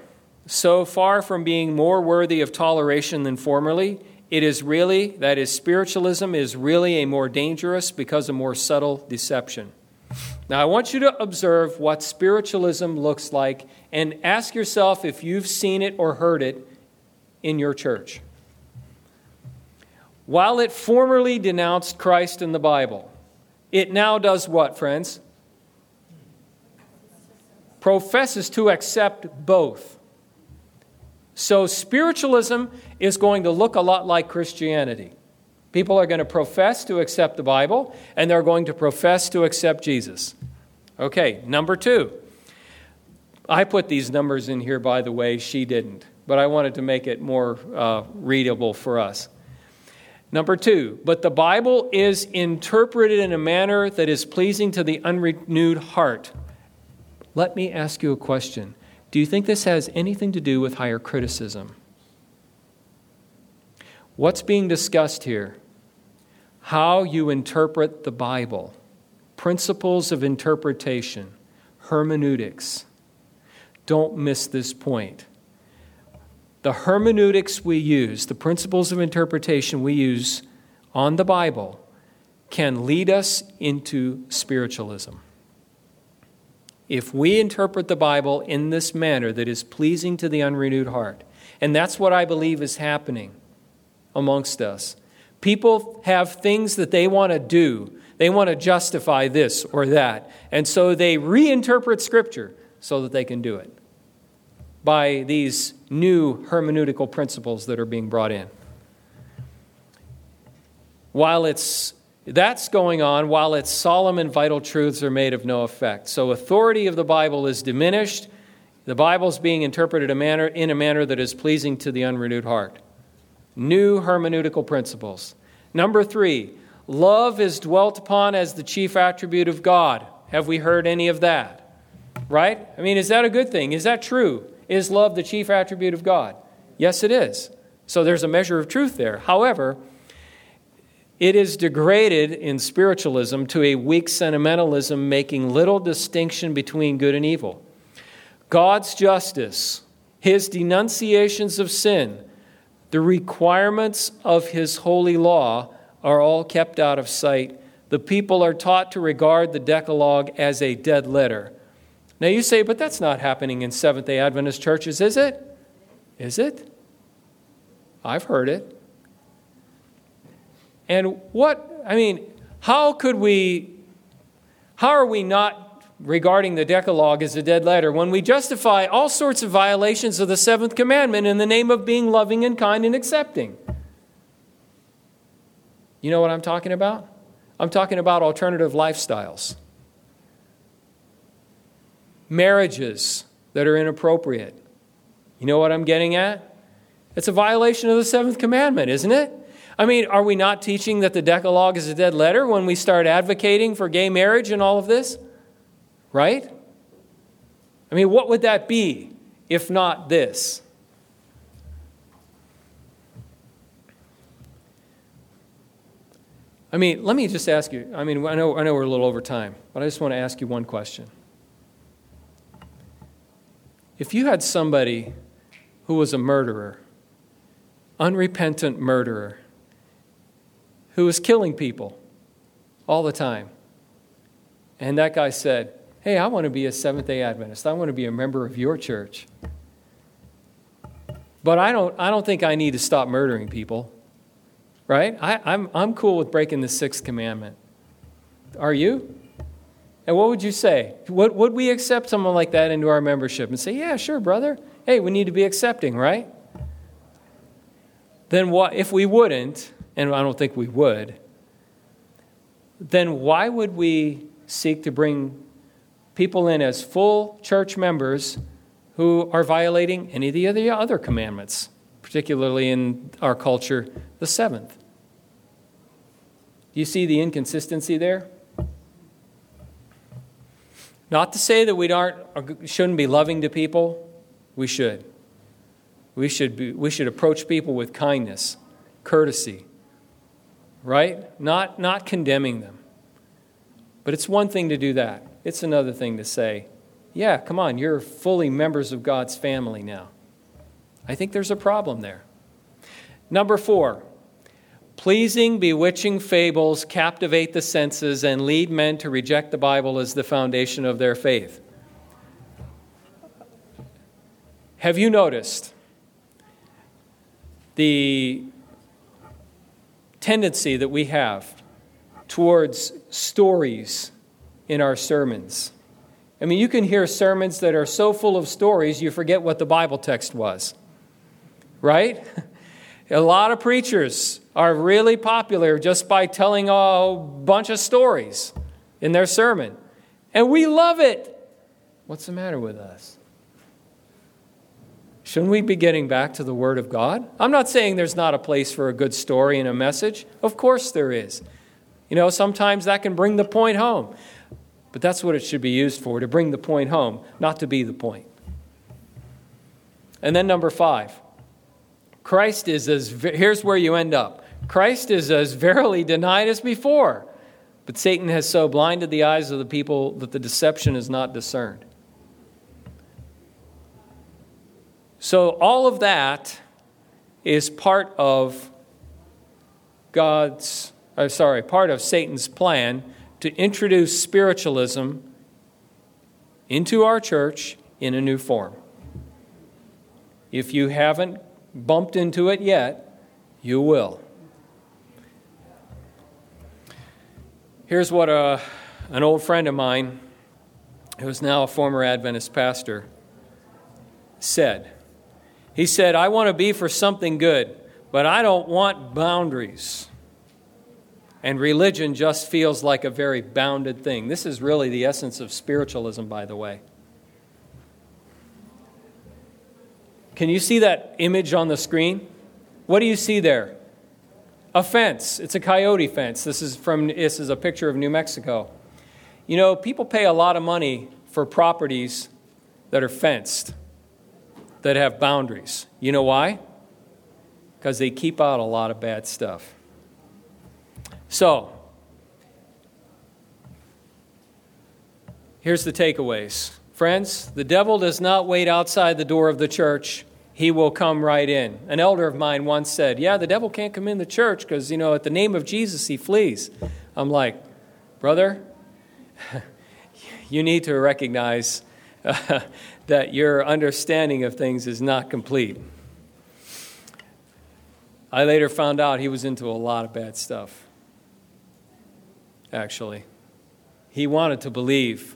so far from being more worthy of toleration than formerly, it is really, that is, spiritualism is really a more dangerous because a more subtle deception. Now, I want you to observe what spiritualism looks like and ask yourself if you've seen it or heard it in your church. While it formerly denounced Christ in the Bible, it now does what, friends? Professes to accept both. So, spiritualism is going to look a lot like Christianity. People are going to profess to accept the Bible, and they're going to profess to accept Jesus. Okay, number two. I put these numbers in here, by the way, she didn't, but I wanted to make it more uh, readable for us. Number two, but the Bible is interpreted in a manner that is pleasing to the unrenewed heart. Let me ask you a question do you think this has anything to do with higher criticism? What's being discussed here? How you interpret the Bible, principles of interpretation, hermeneutics. Don't miss this point. The hermeneutics we use, the principles of interpretation we use on the Bible, can lead us into spiritualism. If we interpret the Bible in this manner that is pleasing to the unrenewed heart, and that's what I believe is happening amongst us. People have things that they want to do. They want to justify this or that. And so they reinterpret Scripture so that they can do it by these new hermeneutical principles that are being brought in. While it's that's going on while its solemn and vital truths are made of no effect. So, authority of the Bible is diminished. The Bible is being interpreted a manner, in a manner that is pleasing to the unrenewed heart. New hermeneutical principles. Number three, love is dwelt upon as the chief attribute of God. Have we heard any of that? Right? I mean, is that a good thing? Is that true? Is love the chief attribute of God? Yes, it is. So there's a measure of truth there. However, it is degraded in spiritualism to a weak sentimentalism, making little distinction between good and evil. God's justice, his denunciations of sin, the requirements of his holy law are all kept out of sight. The people are taught to regard the Decalogue as a dead letter. Now you say, but that's not happening in Seventh day Adventist churches, is it? Is it? I've heard it. And what, I mean, how could we, how are we not regarding the Decalogue as a dead letter when we justify all sorts of violations of the seventh commandment in the name of being loving and kind and accepting? You know what I'm talking about? I'm talking about alternative lifestyles, marriages that are inappropriate. You know what I'm getting at? It's a violation of the seventh commandment, isn't it? I mean, are we not teaching that the Decalogue is a dead letter when we start advocating for gay marriage and all of this? Right? I mean, what would that be if not this? I mean, let me just ask you. I mean, I know, I know we're a little over time, but I just want to ask you one question. If you had somebody who was a murderer unrepentant murderer who was killing people all the time. And that guy said, Hey, I want to be a Seventh day Adventist. I want to be a member of your church. But I don't, I don't think I need to stop murdering people, right? I, I'm, I'm cool with breaking the sixth commandment. Are you? And what would you say? Would, would we accept someone like that into our membership and say, Yeah, sure, brother. Hey, we need to be accepting, right? Then what, if we wouldn't, and I don't think we would, then why would we seek to bring people in as full church members who are violating any of the other commandments, particularly in our culture, the seventh? Do you see the inconsistency there? Not to say that we aren't, shouldn't be loving to people, we should. We should, be, we should approach people with kindness, courtesy, right? Not, not condemning them. But it's one thing to do that, it's another thing to say, yeah, come on, you're fully members of God's family now. I think there's a problem there. Number four, pleasing, bewitching fables captivate the senses and lead men to reject the Bible as the foundation of their faith. Have you noticed the tendency that we have towards stories in our sermons. I mean, you can hear sermons that are so full of stories you forget what the Bible text was, right? (laughs) A lot of preachers are really popular just by telling a bunch of stories in their sermon, and we love it. What's the matter with us? Shouldn't we be getting back to the Word of God? I'm not saying there's not a place for a good story and a message. Of course there is. You know, sometimes that can bring the point home. But that's what it should be used for to bring the point home, not to be the point. And then number five Christ is as, here's where you end up Christ is as verily denied as before, but Satan has so blinded the eyes of the people that the deception is not discerned. So, all of that is part of God's, uh, sorry, part of Satan's plan to introduce spiritualism into our church in a new form. If you haven't bumped into it yet, you will. Here's what a, uh, an old friend of mine, who is now a former Adventist pastor, said. He said, I want to be for something good, but I don't want boundaries. And religion just feels like a very bounded thing. This is really the essence of spiritualism, by the way. Can you see that image on the screen? What do you see there? A fence. It's a coyote fence. This is from this is a picture of New Mexico. You know, people pay a lot of money for properties that are fenced that have boundaries. You know why? Because they keep out a lot of bad stuff. So, here's the takeaways. Friends, the devil does not wait outside the door of the church. He will come right in. An elder of mine once said, Yeah, the devil can't come in the church because, you know, at the name of Jesus, he flees. I'm like, Brother, (laughs) you need to recognize uh, (laughs) that your understanding of things is not complete. I later found out he was into a lot of bad stuff, actually. He wanted to believe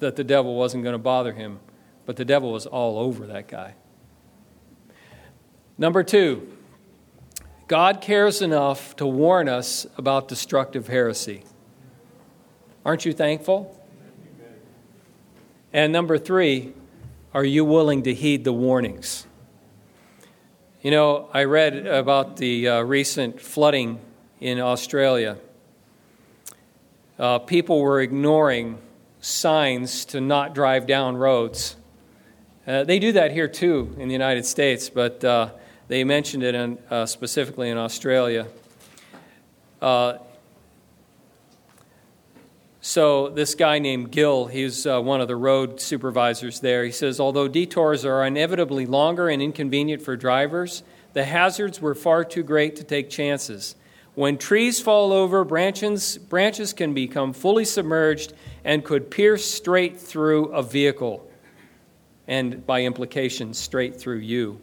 that the devil wasn't going to bother him, but the devil was all over that guy. Number two, God cares enough to warn us about destructive heresy. Aren't you thankful? And number three, are you willing to heed the warnings? You know, I read about the uh, recent flooding in Australia. Uh, people were ignoring signs to not drive down roads. Uh, they do that here too in the United States, but uh, they mentioned it in, uh, specifically in Australia. Uh, so, this guy named Gill, he's uh, one of the road supervisors there. He says, although detours are inevitably longer and inconvenient for drivers, The hazards were far too great to take chances. When trees fall over, branches, branches can become fully submerged and could pierce straight through a vehicle, and by implication, straight through you.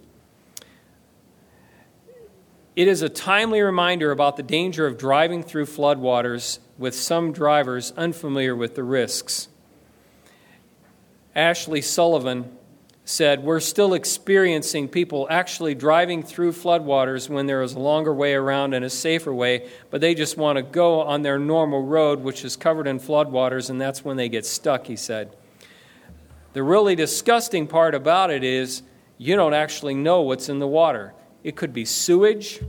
It is a timely reminder about the danger of driving through floodwaters with some drivers unfamiliar with the risks. Ashley Sullivan said, We're still experiencing people actually driving through floodwaters when there is a longer way around and a safer way, but they just want to go on their normal road, which is covered in floodwaters, and that's when they get stuck, he said. The really disgusting part about it is you don't actually know what's in the water. It could be sewage,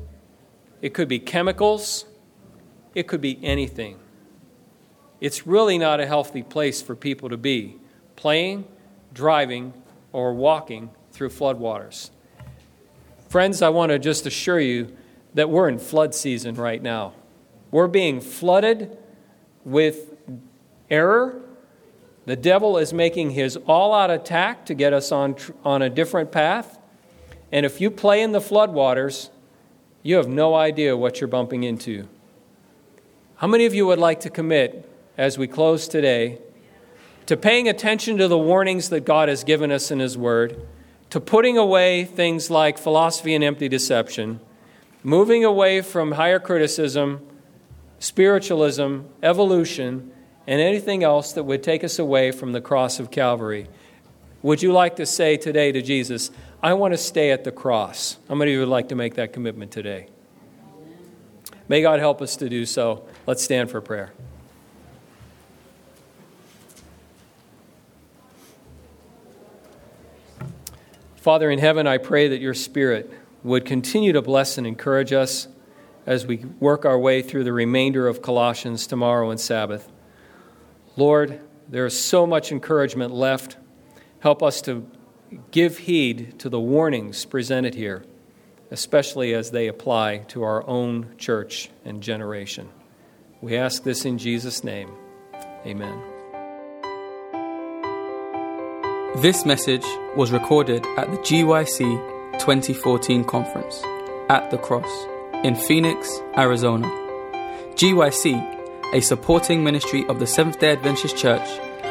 it could be chemicals, it could be anything. It's really not a healthy place for people to be playing, driving, or walking through floodwaters. Friends, I want to just assure you that we're in flood season right now. We're being flooded with error. The devil is making his all out attack to get us on, on a different path. And if you play in the floodwaters, you have no idea what you're bumping into. How many of you would like to commit, as we close today, to paying attention to the warnings that God has given us in His Word, to putting away things like philosophy and empty deception, moving away from higher criticism, spiritualism, evolution, and anything else that would take us away from the cross of Calvary. Would you like to say today to Jesus, I want to stay at the cross? How many of you would like to make that commitment today? May God help us to do so. Let's stand for prayer. Father in heaven, I pray that your Spirit would continue to bless and encourage us as we work our way through the remainder of Colossians tomorrow and Sabbath. Lord, there is so much encouragement left. Help us to give heed to the warnings presented here, especially as they apply to our own church and generation. We ask this in Jesus' name. Amen. This message was recorded at the GYC 2014 conference at the Cross in Phoenix, Arizona. GYC, a supporting ministry of the Seventh day Adventist Church,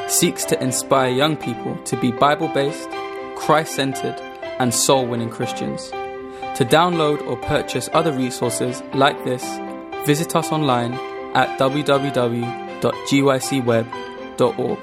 seeks to inspire young people to be Bible based, Christ centered, and soul winning Christians. To download or purchase other resources like this, visit us online at www.gycweb.org.